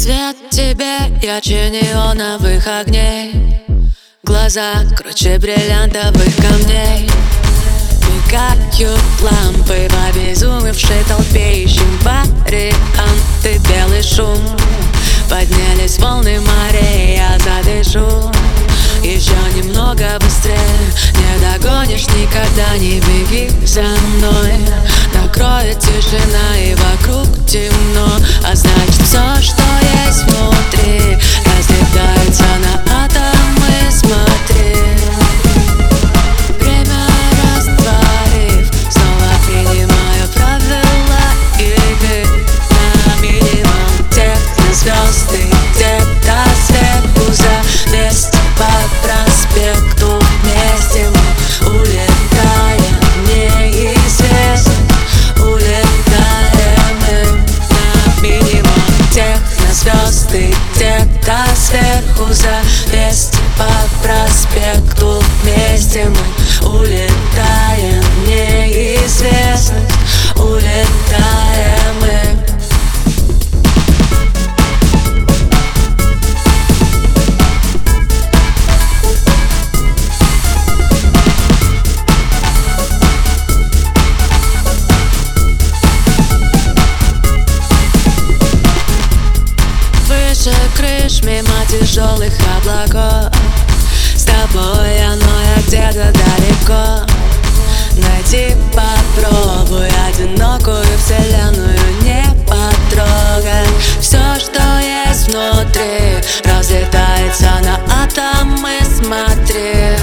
Свет тебе ярче неоновых огней Глаза круче бриллиантовых камней. Мигают лампы в обезумевшей толпе. Ищем варианты белый шум. Поднялись волны морей, я задышу. Еще немного быстрее. Не догонишь никогда, не беги за мной. Накроет тишина и вокруг темно. А значит технозвезды Где-то сверху за 200 по проспекту. Вместе мы тяжелых облаков. С тобой оно я где-то далеко. Найди, попробуй одинокую вселенную Не потрогай. Все, что есть внутри Разлетается на атомы, смотри.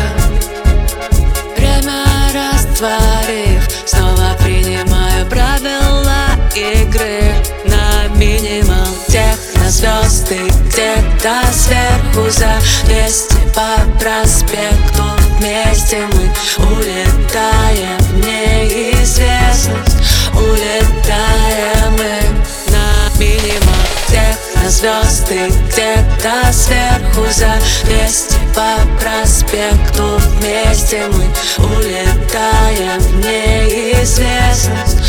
Время растворив Снова принимаю правила игры технозвезды Где-то сверху за 200 по проспекту. Вместе мы улетаем в неизвестность. Улетаем мы на минимум. Технозвезды Где-то сверху за 200 по проспекту. Вместе мы улетаем в неизвестность